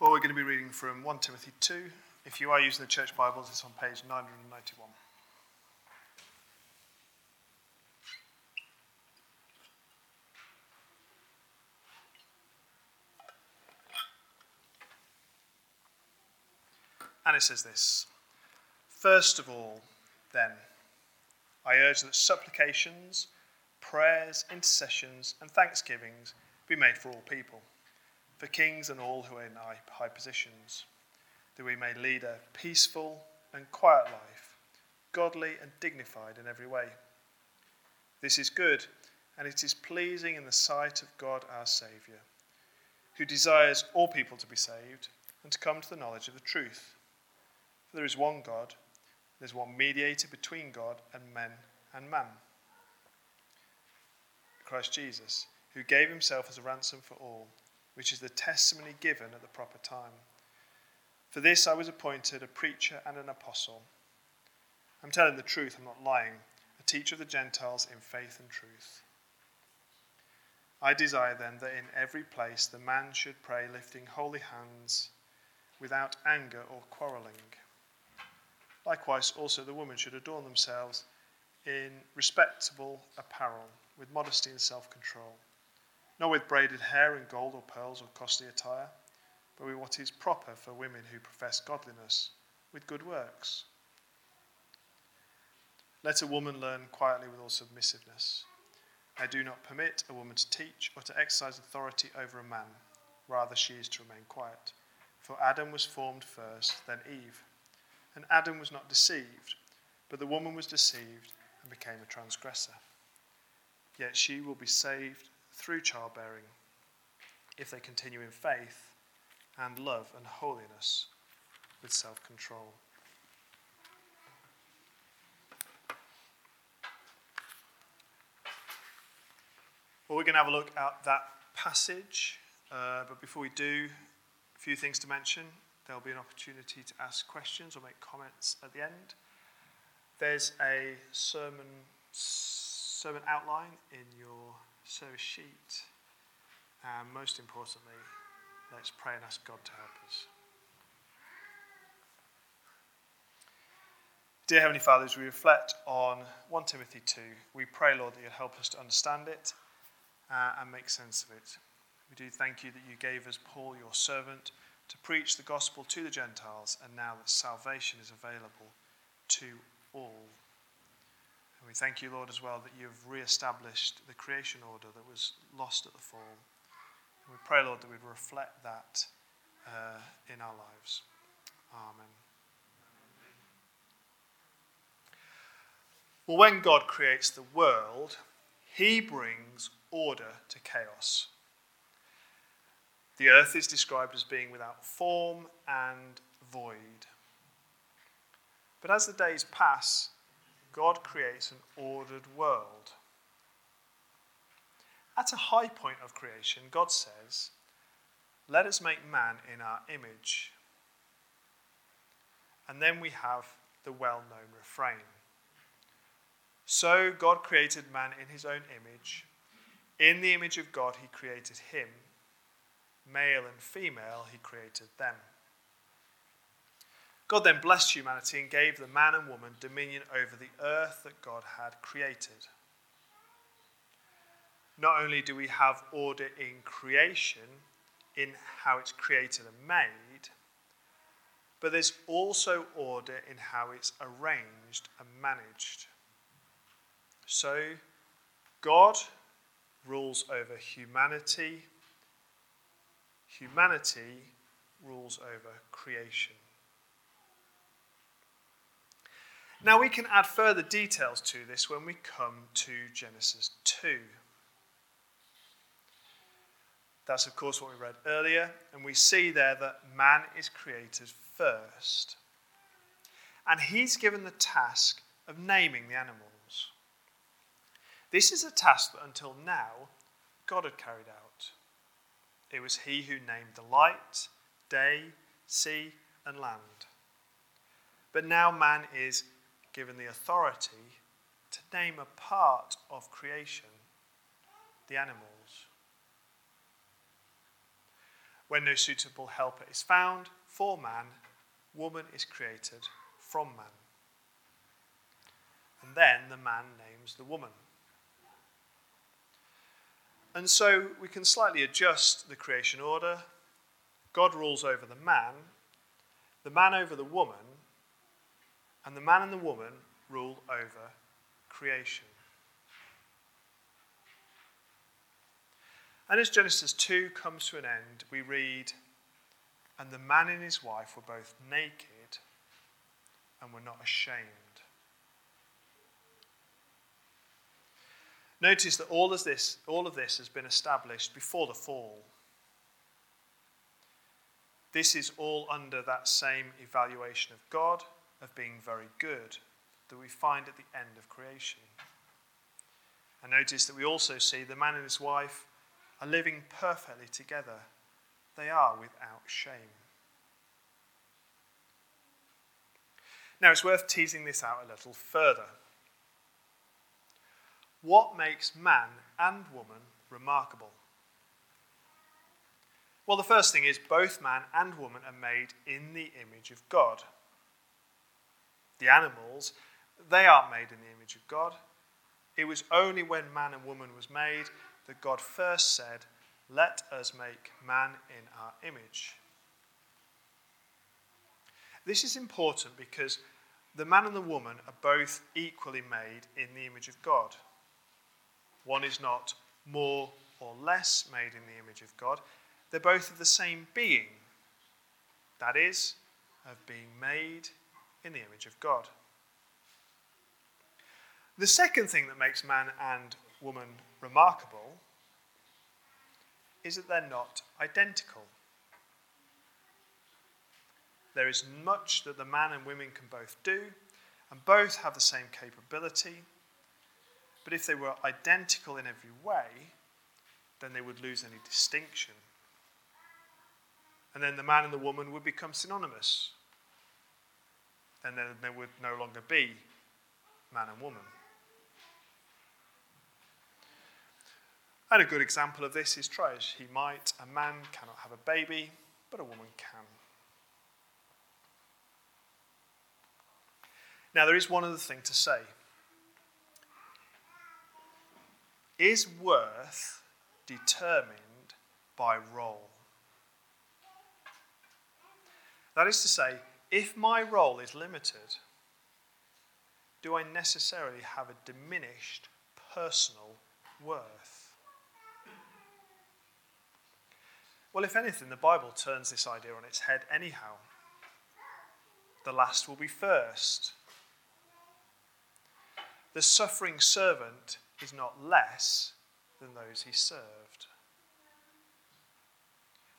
Well, we're going to be reading from 1 Timothy 2. If you are using the church Bibles, it's on page 991. And it says this First of all, then, I urge that supplications, prayers, intercessions, and thanksgivings be made for all people, for kings and all who are in high positions, that we may lead a peaceful and quiet life, godly and dignified in every way. This is good, and it is pleasing in the sight of God our Saviour, who desires all people to be saved and to come to the knowledge of the truth. For there is one God, there's one mediator between God and men and man. Christ Jesus, who gave himself as a ransom for all, which is the testimony given at the proper time. For this I was appointed a preacher and an apostle. I'm telling the truth, I'm not lying, a teacher of the Gentiles in faith and truth. I desire then that in every place the man should pray lifting holy hands without anger or quarreling. Likewise, also the women should adorn themselves in respectable apparel, with modesty and self control, not with braided hair and gold or pearls or costly attire, but with what is proper for women who profess godliness, with good works. Let a woman learn quietly with all submissiveness. I do not permit a woman to teach or to exercise authority over a man. Rather, she is to remain quiet. For Adam was formed first, then Eve. And Adam was not deceived, but the woman was deceived and became a transgressor. Yet she will be saved through childbearing if they continue in faith and love and holiness with self control. Well, we're going to have a look at that passage, uh, but before we do, a few things to mention there'll be an opportunity to ask questions or make comments at the end. There's a sermon, sermon outline in your service sheet. And most importantly, let's pray and ask God to help us. Dear Heavenly Father, as we reflect on 1 Timothy 2, we pray, Lord, that you'll help us to understand it uh, and make sense of it. We do thank you that you gave us Paul, your servant, to preach the gospel to the Gentiles, and now that salvation is available to all. And we thank you, Lord, as well, that you've re established the creation order that was lost at the fall. And we pray, Lord, that we'd reflect that uh, in our lives. Amen. Well, when God creates the world, he brings order to chaos. The earth is described as being without form and void. But as the days pass, God creates an ordered world. At a high point of creation, God says, Let us make man in our image. And then we have the well known refrain. So God created man in his own image. In the image of God, he created him male and female, he created them. God then blessed humanity and gave the man and woman dominion over the earth that God had created. Not only do we have order in creation, in how it's created and made, but there's also order in how it's arranged and managed. So, God rules over humanity humanity rules over creation. Now, we can add further details to this when we come to Genesis 2. That's, of course, what we read earlier, and we see there that man is created first. And he's given the task of naming the animals. This is a task that until now God had carried out. It was he who named the light, day, sea, and land. But now man is given the authority to name a part of creation, the animals. When no suitable helper is found for man, woman is created from man. And then the man names the woman. And so we can slightly adjust the creation order. God rules over the man, the man over the woman, and the man and the woman rule over creation. And as Genesis 2 comes to an end, we read, And the man and his wife were both naked and were not ashamed. Notice that all of this, all of this has been established before the fall. This is all under that same evaluation of God of being very good that we find at the end of creation. And notice that we also see the man and his wife are living perfectly together. They are without shame. Now, it's worth teasing this out a little further. What makes man and woman remarkable? Well, the first thing is both man and woman are made in the image of God. The animals, they aren't made in the image of God. It was only when man and woman was made that God first said, Let us make man in our image. This is important because the man and the woman are both equally made in the image of God. One is not more or less made in the image of God, they're both of the same being. That is, of being made in the image of God. The second thing that makes man and woman remarkable is that they're not identical. There is much that the man and women can both do, and both have the same capability. But if they were identical in every way, then they would lose any distinction. And then the man and the woman would become synonymous. Then there would no longer be man and woman. And a good example of this is try as he might, a man cannot have a baby, but a woman can. Now, there is one other thing to say. Is worth determined by role? That is to say, if my role is limited, do I necessarily have a diminished personal worth? Well, if anything, the Bible turns this idea on its head anyhow. The last will be first. The suffering servant is not less than those he served.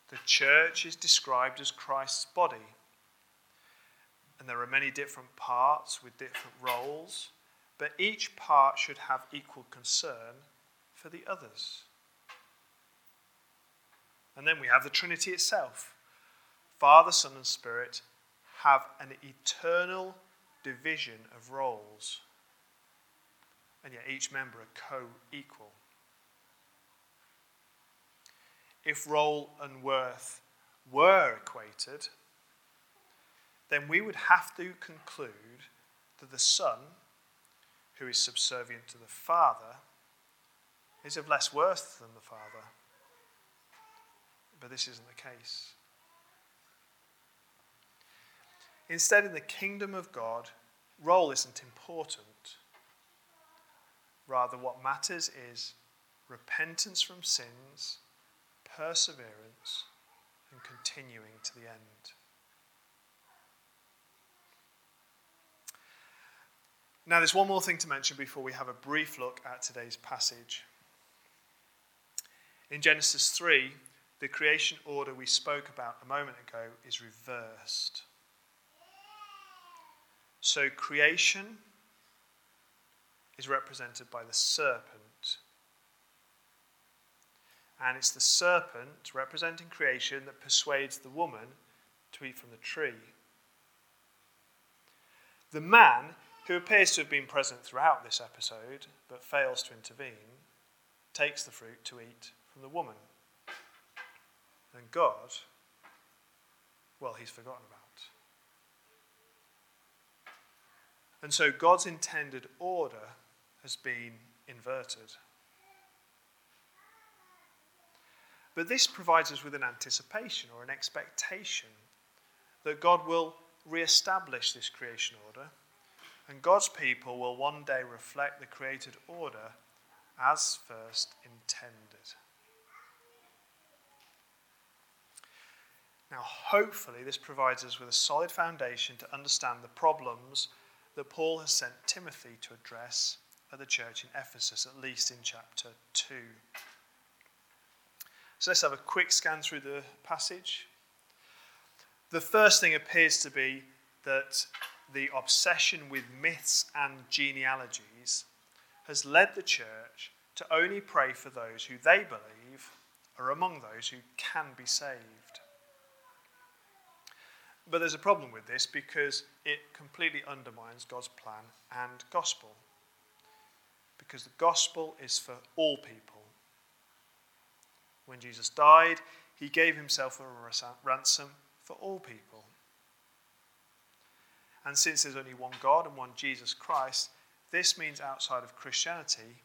The church is described as Christ's body. And there are many different parts with different roles, but each part should have equal concern for the others. And then we have the Trinity itself Father, Son, and Spirit have an eternal division of roles, and yet each member are co equal. If role and worth were equated, then we would have to conclude that the Son, who is subservient to the Father, is of less worth than the Father. But this isn't the case. Instead, in the kingdom of God, role isn't important. Rather, what matters is repentance from sins, perseverance, and continuing to the end. Now, there's one more thing to mention before we have a brief look at today's passage. In Genesis 3, the creation order we spoke about a moment ago is reversed. So creation is represented by the serpent. And it's the serpent representing creation that persuades the woman to eat from the tree. The man, who appears to have been present throughout this episode but fails to intervene, takes the fruit to eat from the woman. And God, well, he's forgotten about. And so God's intended order has been inverted. But this provides us with an anticipation or an expectation that God will re-establish this creation order and God's people will one day reflect the created order as first intended. Now, hopefully, this provides us with a solid foundation to understand the problems that Paul has sent Timothy to address at the church in Ephesus, at least in chapter 2. So let's have a quick scan through the passage. The first thing appears to be that the obsession with myths and genealogies has led the church to only pray for those who they believe are among those who can be saved. But there's a problem with this because it completely undermines God's plan and gospel. Because the gospel is for all people. When Jesus died, he gave himself a ransom for all people. And since there's only one God and one Jesus Christ, this means outside of Christianity,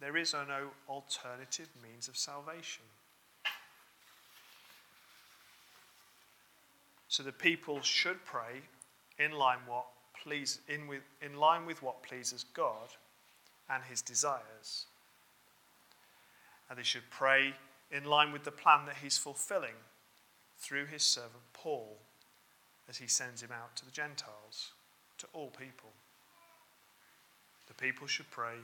there is no alternative means of salvation. So the people should pray in line, what please, in, with, in line with what pleases God and his desires. And they should pray in line with the plan that he's fulfilling through his servant Paul as he sends him out to the Gentiles, to all people. The people should pray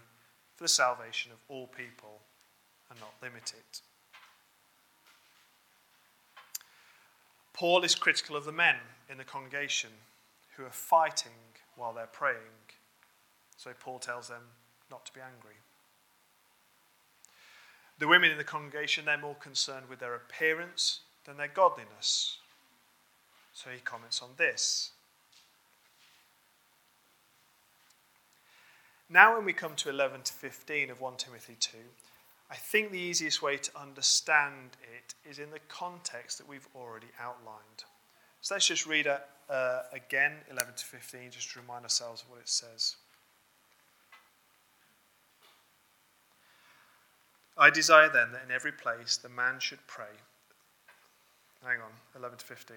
for the salvation of all people and not limit it. Paul is critical of the men in the congregation who are fighting while they're praying. So Paul tells them not to be angry. The women in the congregation, they're more concerned with their appearance than their godliness. So he comments on this. Now, when we come to 11 to 15 of 1 Timothy 2, I think the easiest way to understand it is in the context that we've already outlined. So let's just read it uh, again, 11 to 15, just to remind ourselves of what it says. I desire then that in every place the man should pray. Hang on, 11 to 15.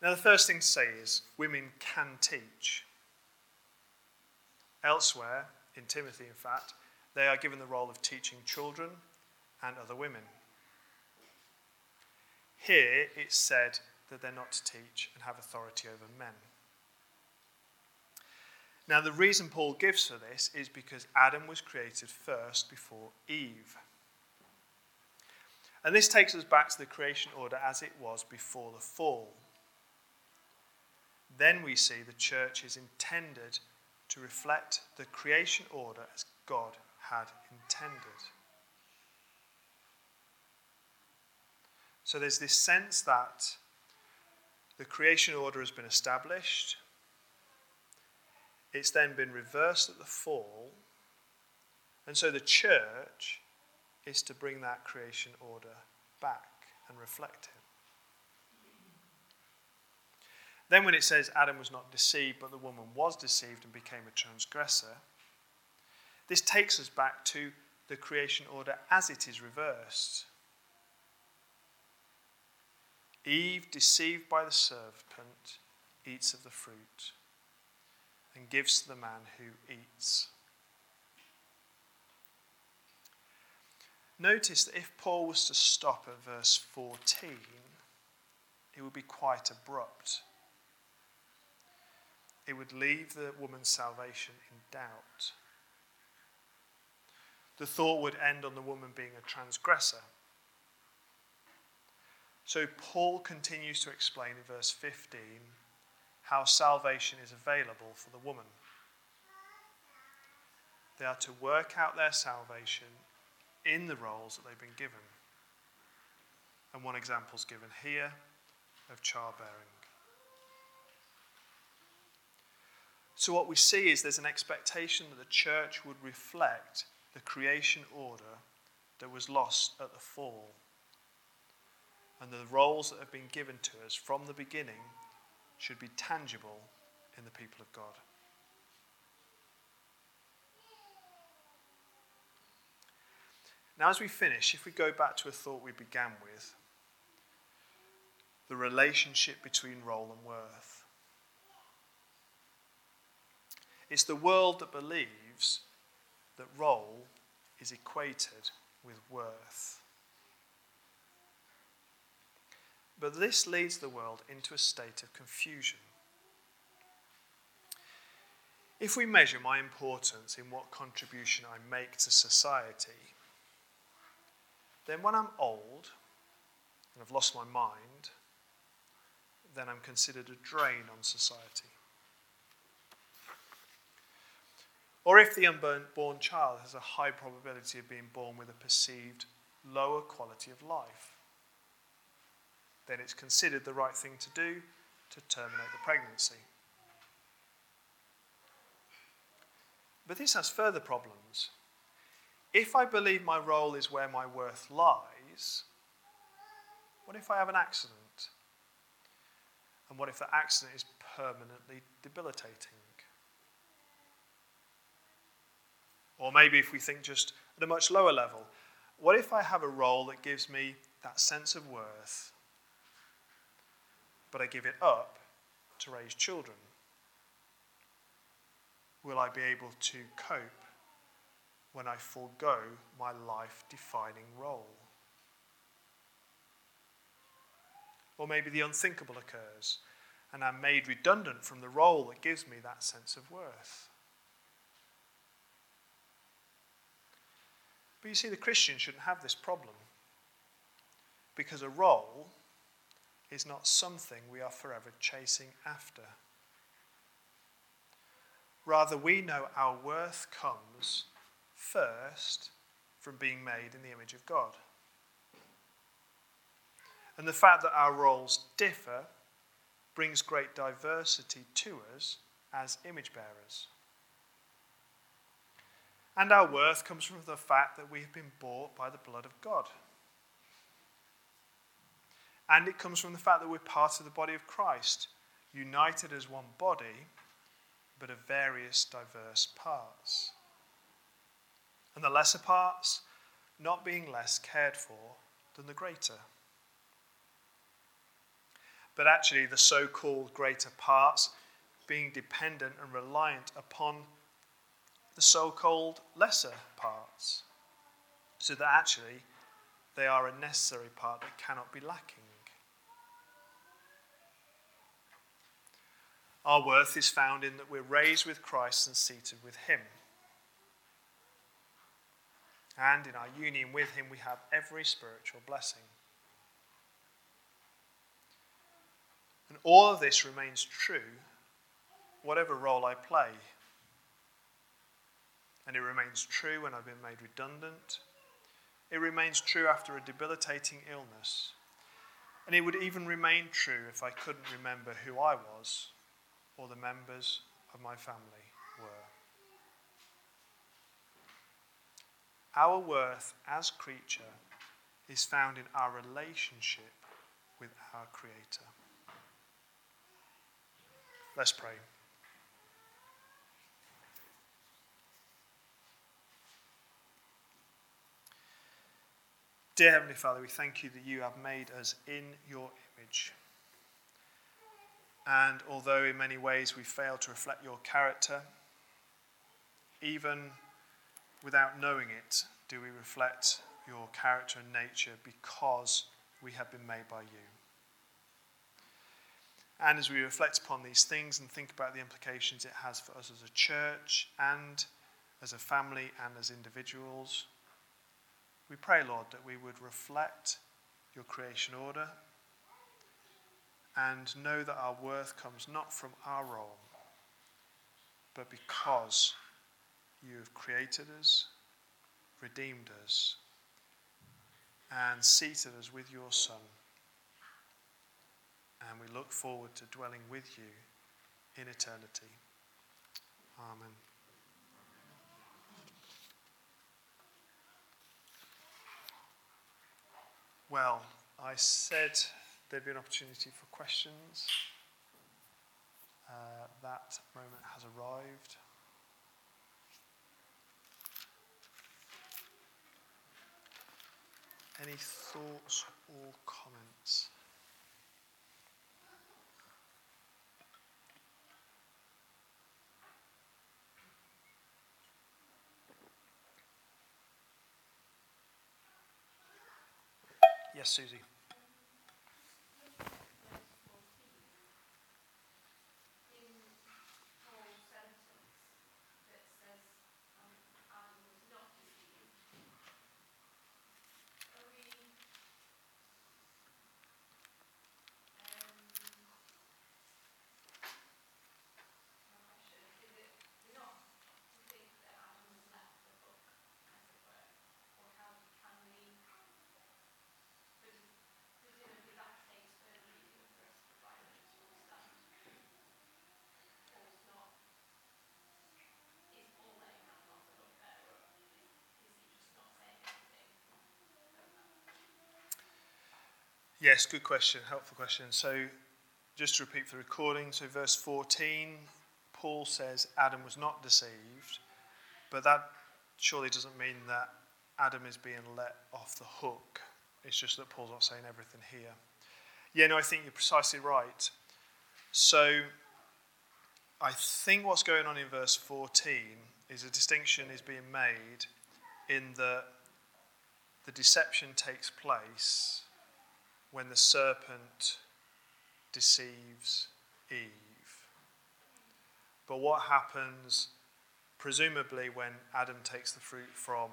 Now, the first thing to say is women can teach. Elsewhere, in Timothy, in fact, they are given the role of teaching children and other women. Here, it's said that they're not to teach and have authority over men. Now, the reason Paul gives for this is because Adam was created first before Eve. And this takes us back to the creation order as it was before the fall then we see the church is intended to reflect the creation order as God had intended. So there's this sense that the creation order has been established, it's then been reversed at the fall, and so the church is to bring that creation order back and reflect it. Then, when it says Adam was not deceived, but the woman was deceived and became a transgressor, this takes us back to the creation order as it is reversed. Eve, deceived by the serpent, eats of the fruit and gives to the man who eats. Notice that if Paul was to stop at verse 14, it would be quite abrupt it would leave the woman's salvation in doubt. the thought would end on the woman being a transgressor. So Paul continues to explain in verse 15 how salvation is available for the woman. They are to work out their salvation in the roles that they've been given. And one example is given here of childbearing. So, what we see is there's an expectation that the church would reflect the creation order that was lost at the fall. And the roles that have been given to us from the beginning should be tangible in the people of God. Now, as we finish, if we go back to a thought we began with, the relationship between role and worth. It's the world that believes that role is equated with worth. But this leads the world into a state of confusion. If we measure my importance in what contribution I make to society, then when I'm old and I've lost my mind, then I'm considered a drain on society. Or if the unborn child has a high probability of being born with a perceived lower quality of life, then it's considered the right thing to do to terminate the pregnancy. But this has further problems. If I believe my role is where my worth lies, what if I have an accident? And what if that accident is permanently debilitating? Or maybe if we think just at a much lower level, what if I have a role that gives me that sense of worth, but I give it up to raise children? Will I be able to cope when I forego my life defining role? Or maybe the unthinkable occurs and I'm made redundant from the role that gives me that sense of worth. But you see, the Christian shouldn't have this problem because a role is not something we are forever chasing after. Rather, we know our worth comes first from being made in the image of God. And the fact that our roles differ brings great diversity to us as image bearers. And our worth comes from the fact that we have been bought by the blood of God. And it comes from the fact that we're part of the body of Christ, united as one body, but of various diverse parts. And the lesser parts not being less cared for than the greater but actually the so called greater parts being dependent and reliant upon the so called lesser parts. So that actually they are a necessary part that cannot be lacking. Our worth is found in that we're raised with Christ and seated with Him. And in our union with Him, we have every spiritual blessing. And all of this remains true, whatever role I play. And it remains true when I've been made redundant. It remains true after a debilitating illness. And it would even remain true if I couldn't remember who I was or the members of my family were. Our worth as creature is found in our relationship with our Creator. Let's pray. Dear Heavenly Father, we thank you that you have made us in your image. And although in many ways we fail to reflect your character, even without knowing it, do we reflect your character and nature because we have been made by you. And as we reflect upon these things and think about the implications it has for us as a church and as a family and as individuals. We pray, Lord, that we would reflect your creation order and know that our worth comes not from our role, but because you have created us, redeemed us, and seated us with your Son. And we look forward to dwelling with you in eternity. Amen. Well, I said there'd be an opportunity for questions. Uh, that moment has arrived. Any thoughts or comments? Yes, Susie. Yes, good question, helpful question. So, just to repeat for the recording, so verse 14, Paul says Adam was not deceived, but that surely doesn't mean that Adam is being let off the hook. It's just that Paul's not saying everything here. Yeah, no, I think you're precisely right. So, I think what's going on in verse 14 is a distinction is being made in that the deception takes place when the serpent deceives Eve. But what happens, presumably, when Adam takes the fruit from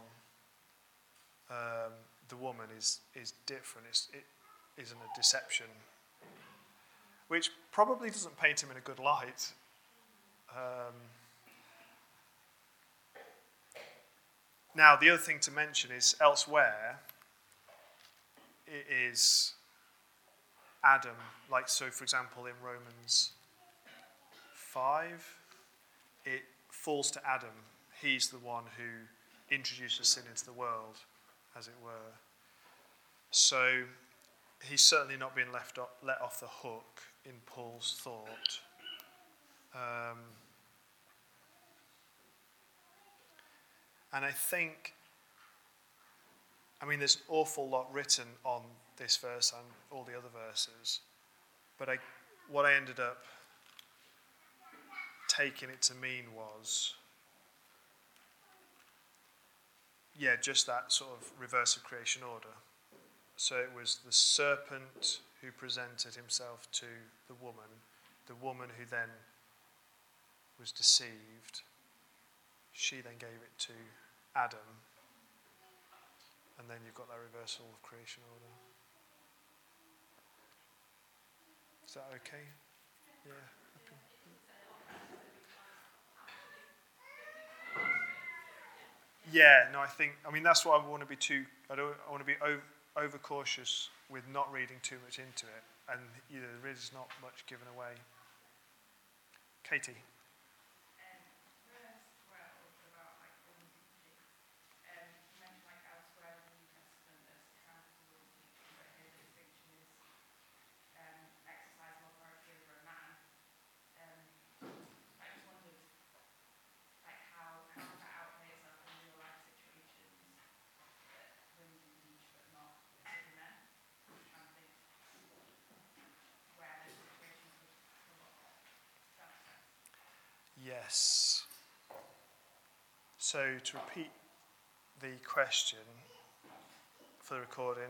um, the woman is, is different. It's, it isn't a deception, which probably doesn't paint him in a good light. Um, now, the other thing to mention is elsewhere, it is Adam, like so, for example, in Romans 5, it falls to Adam. He's the one who introduces sin into the world, as it were. So he's certainly not being left off, let off the hook in Paul's thought. Um, and I think, I mean, there's an awful lot written on this verse and all the other verses. But I, what I ended up taking it to mean was, yeah, just that sort of reverse of creation order. So it was the serpent who presented himself to the woman, the woman who then was deceived. She then gave it to Adam. And then you've got that reversal of creation order. Is that okay? Yeah. Yeah, no, I think, I mean, that's what I want to be too, I don't I want to be over, over cautious with not reading too much into it. And you know, there is not much given away. Katie. Yes. So to repeat the question for the recording,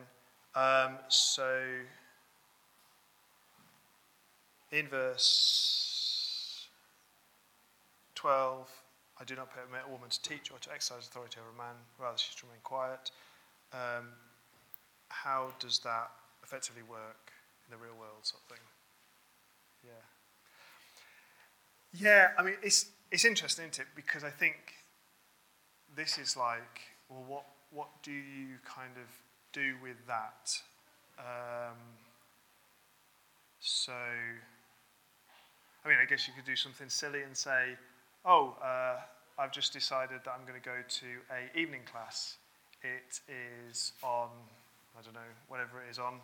um, so in verse 12, I do not permit a woman to teach or to exercise authority over a man, rather, she should remain quiet. Um, how does that effectively work in the real world, sort of thing? Yeah. Yeah, I mean, it's, it's interesting, isn't it? Because I think this is like, well, what, what do you kind of do with that? Um, so, I mean, I guess you could do something silly and say, oh, uh, I've just decided that I'm going to go to a evening class. It is on, I don't know, whatever it is on.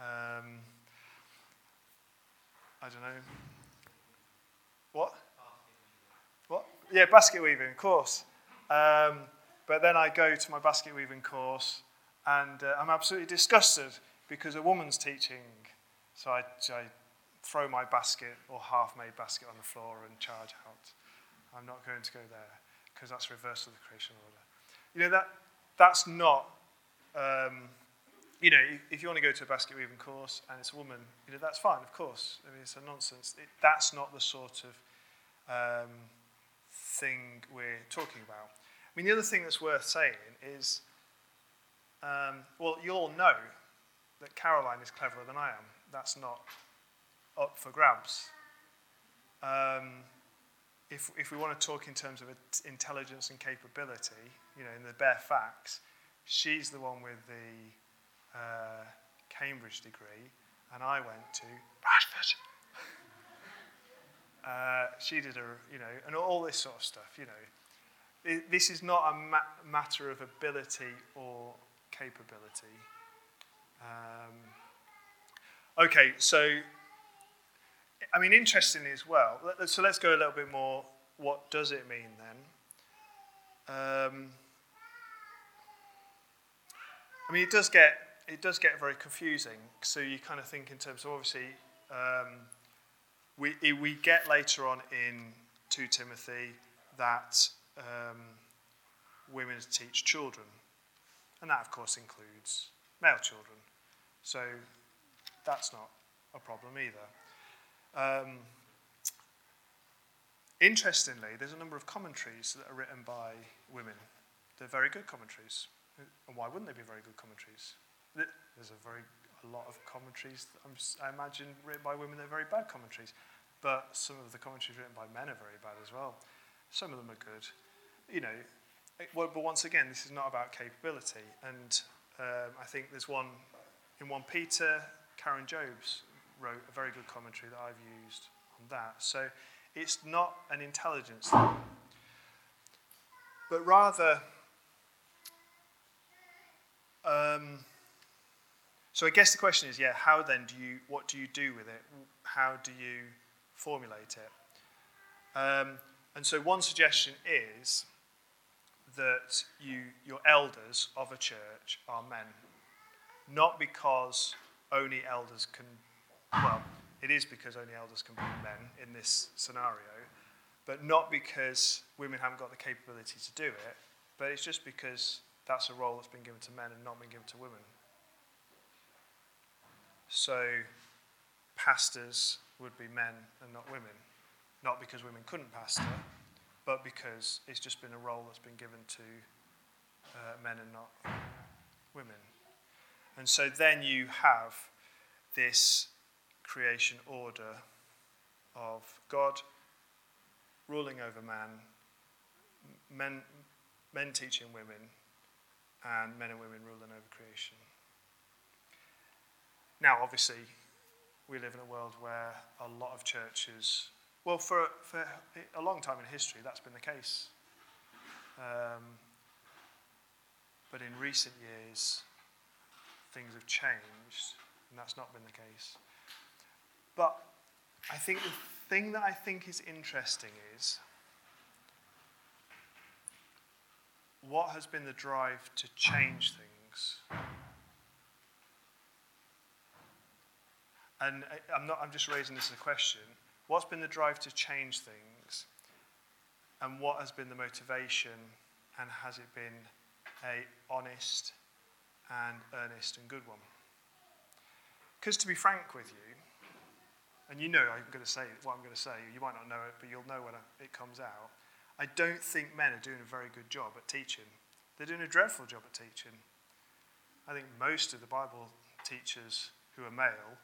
Um, I don't know. What? What? Yeah, basket weaving, course. Um, but then I go to my basket weaving course and uh, I'm absolutely disgusted because a woman's teaching. So I, I throw my basket or half made basket on the floor and charge out. I'm not going to go there because that's reversal of the creation order. You know, that, that's not, um, you know, if you want to go to a basket weaving course and it's a woman, you know, that's fine, of course. I mean, it's a nonsense. It, that's not the sort of um, thing we're talking about. I mean, the other thing that's worth saying is, um, well, you all know that Caroline is cleverer than I am. That's not up for grabs. Um, if, if we want to talk in terms of intelligence and capability, you know, in the bare facts, she's the one with the uh, Cambridge degree, and I went to Bradford. uh, she did a, you know, and all this sort of stuff, you know this is not a ma- matter of ability or capability. Um, okay, so, I mean, interestingly as well, so let's go a little bit more. What does it mean then? Um, I mean, it does get it does get very confusing. So you kind of think in terms of obviously um, we we get later on in two Timothy that um, women teach children. And that, of course, includes male children. So that's not a problem either. Um, interestingly, there's a number of commentaries that are written by women. They're very good commentaries. And why wouldn't they be very good commentaries? There's a very a lot of commentaries, I imagine, written by women that are very bad commentaries. But some of the commentaries written by men are very bad as well. Some of them are good. You know, well, but once again, this is not about capability. And um, I think there's one in 1 Peter, Karen Jobes wrote a very good commentary that I've used on that. So it's not an intelligence thing, but rather. Um, so I guess the question is, yeah, how then do you, what do you do with it? How do you formulate it? Um, and so one suggestion is that you, your elders of a church are men. Not because only elders can, well, it is because only elders can be men in this scenario, but not because women haven't got the capability to do it, but it's just because that's a role that's been given to men and not been given to women. So, pastors would be men and not women not because women couldn't pastor, but because it's just been a role that's been given to uh, men and not women. And so then you have this creation order of God ruling over man, men, men teaching women, and men and women ruling over creation. Now, obviously, we live in a world where a lot of churches well, for, for a long time in history, that's been the case. Um, but in recent years, things have changed, and that's not been the case. But I think the thing that I think is interesting is what has been the drive to change things. And I, I'm not. I'm just raising this as a question. What's been the drive to change things? And what has been the motivation? And has it been a honest and earnest and good one? Because to be frank with you, and you know I'm going to say what I'm going to say, you might not know it, but you'll know when it comes out. I don't think men are doing a very good job at teaching. They're doing a dreadful job at teaching. I think most of the Bible teachers who are male,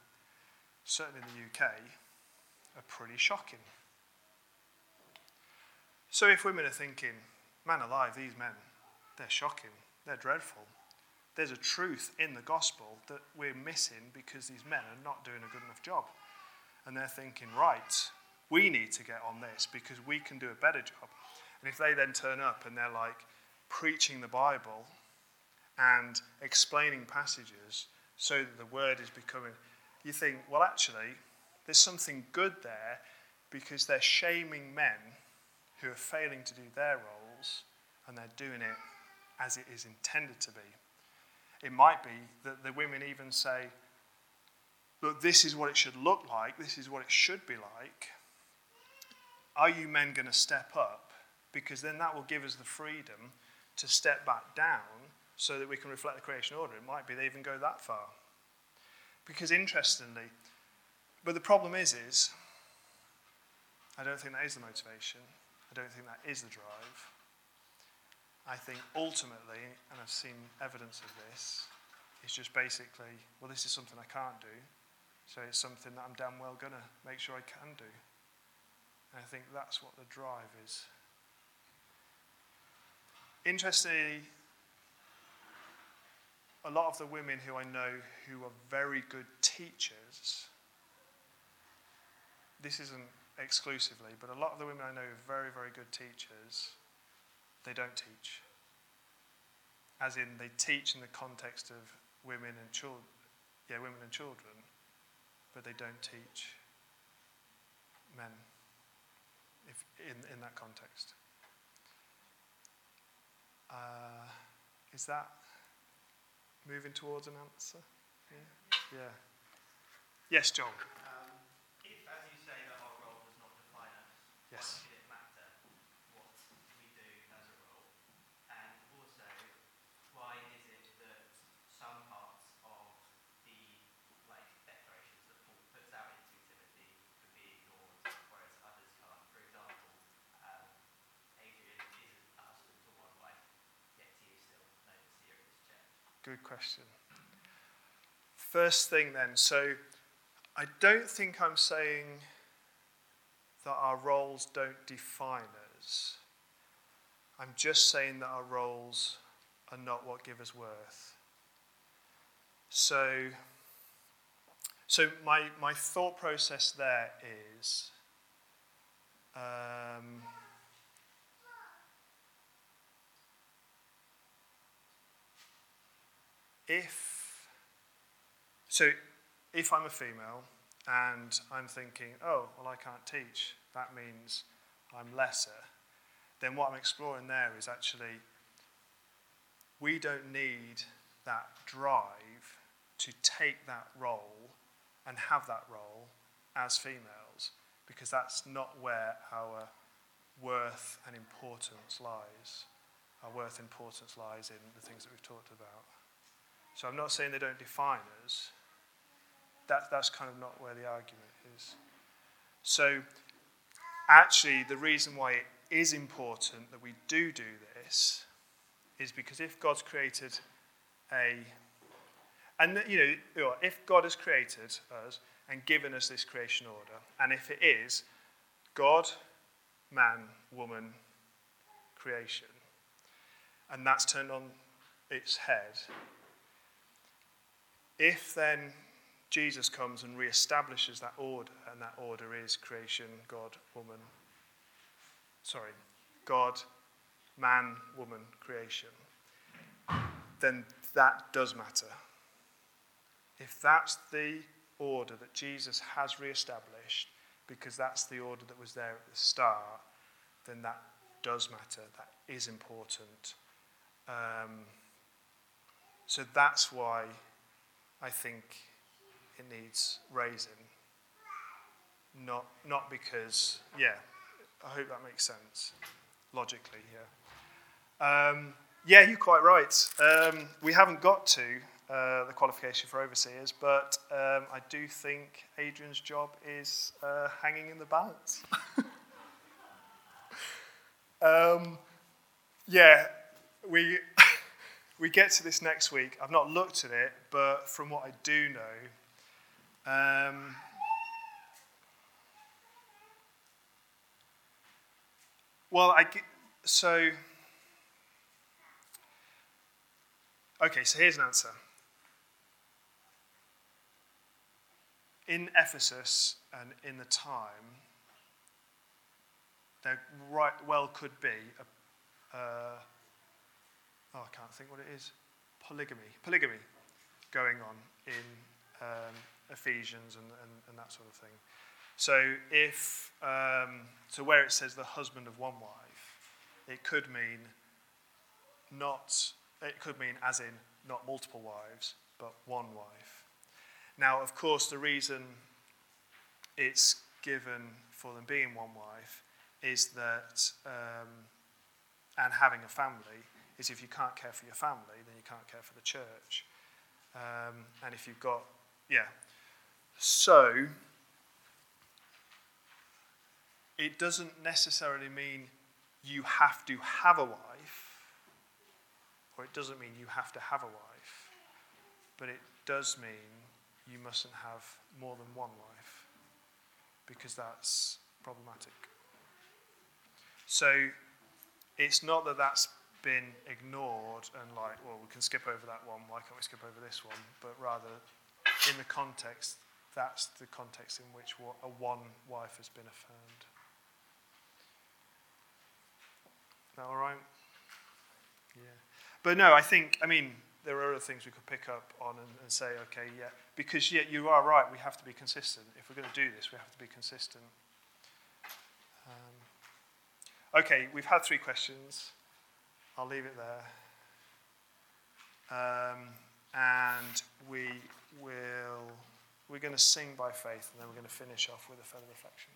certainly in the UK, are pretty shocking. So if women are thinking, man alive, these men, they're shocking, they're dreadful, there's a truth in the gospel that we're missing because these men are not doing a good enough job. And they're thinking, right, we need to get on this because we can do a better job. And if they then turn up and they're like preaching the Bible and explaining passages so that the word is becoming, you think, well, actually, there's something good there because they're shaming men who are failing to do their roles and they're doing it as it is intended to be. It might be that the women even say, Look, this is what it should look like, this is what it should be like. Are you men going to step up? Because then that will give us the freedom to step back down so that we can reflect the creation order. It might be they even go that far. Because interestingly, but the problem is, is I don't think that is the motivation. I don't think that is the drive. I think ultimately, and I've seen evidence of this, it's just basically, well, this is something I can't do, so it's something that I'm damn well going to make sure I can do. And I think that's what the drive is. Interestingly, a lot of the women who I know who are very good teachers, this isn't exclusively, but a lot of the women I know who are very, very good teachers, they don't teach. As in, they teach in the context of women and children, yeah, women and children, but they don't teach men if, in, in that context. Uh, is that moving towards an answer? Yeah. yeah. Yes, John. Um, if, as you say, that our role does not define us, yes. Good question. First thing, then, so I don't think I'm saying that our roles don't define us. I'm just saying that our roles are not what give us worth. So, so my, my thought process there is um, if so if I'm a female and I'm thinking, oh, well, I can't teach, that means I'm lesser, then what I'm exploring there is actually we don't need that drive to take that role and have that role as females because that's not where our worth and importance lies. Our worth and importance lies in the things that we've talked about. So I'm not saying they don't define us. That, that's kind of not where the argument is. So actually, the reason why it is important that we do do this is because if God's created a, and you know, if God has created us and given us this creation order, and if it is God, man, woman, creation, and that's turned on its head, if then Jesus comes and re-establishes that order, and that order is creation, God, woman, sorry, God, man, woman, creation, then that does matter. If that's the order that Jesus has re-established, because that's the order that was there at the start, then that does matter. That is important. Um, so that's why I think it needs raising. Not, not because, yeah, I hope that makes sense logically, yeah. Um, yeah, you're quite right. Um, we haven't got to uh, the qualification for overseers, but um, I do think Adrian's job is uh, hanging in the balance. Um, yeah, we, we get to this next week. I've not looked at it, but from what I do know, um, well, I so, okay, so here's an answer. In Ephesus and in the time, there right well could be a, uh, oh, I can't think what it is, polygamy, polygamy going on in um, Ephesians and, and, and, that sort of thing. So if, um, so where it says the husband of one wife, it could mean not, it could mean as in not multiple wives, but one wife. Now, of course, the reason it's given for them being one wife is that, um, and having a family, is if you can't care for your family, then you can't care for the church. Um, and if you've got, yeah. So, it doesn't necessarily mean you have to have a wife, or it doesn't mean you have to have a wife, but it does mean you mustn't have more than one wife, because that's problematic. So it's not that that's been ignored and like, well, we can skip over that one, why can't we skip over this one? But rather, in the context, that's the context in which a one wife has been affirmed. Is that all right? Yeah. But no, I think, I mean, there are other things we could pick up on and, and say, okay, yeah, because yeah, you are right, we have to be consistent. If we're going to do this, we have to be consistent. Um, Okay, we've had three questions. I'll leave it there. Um, and we will, we're going to sing by faith, and then we're going to finish off with a further reflection.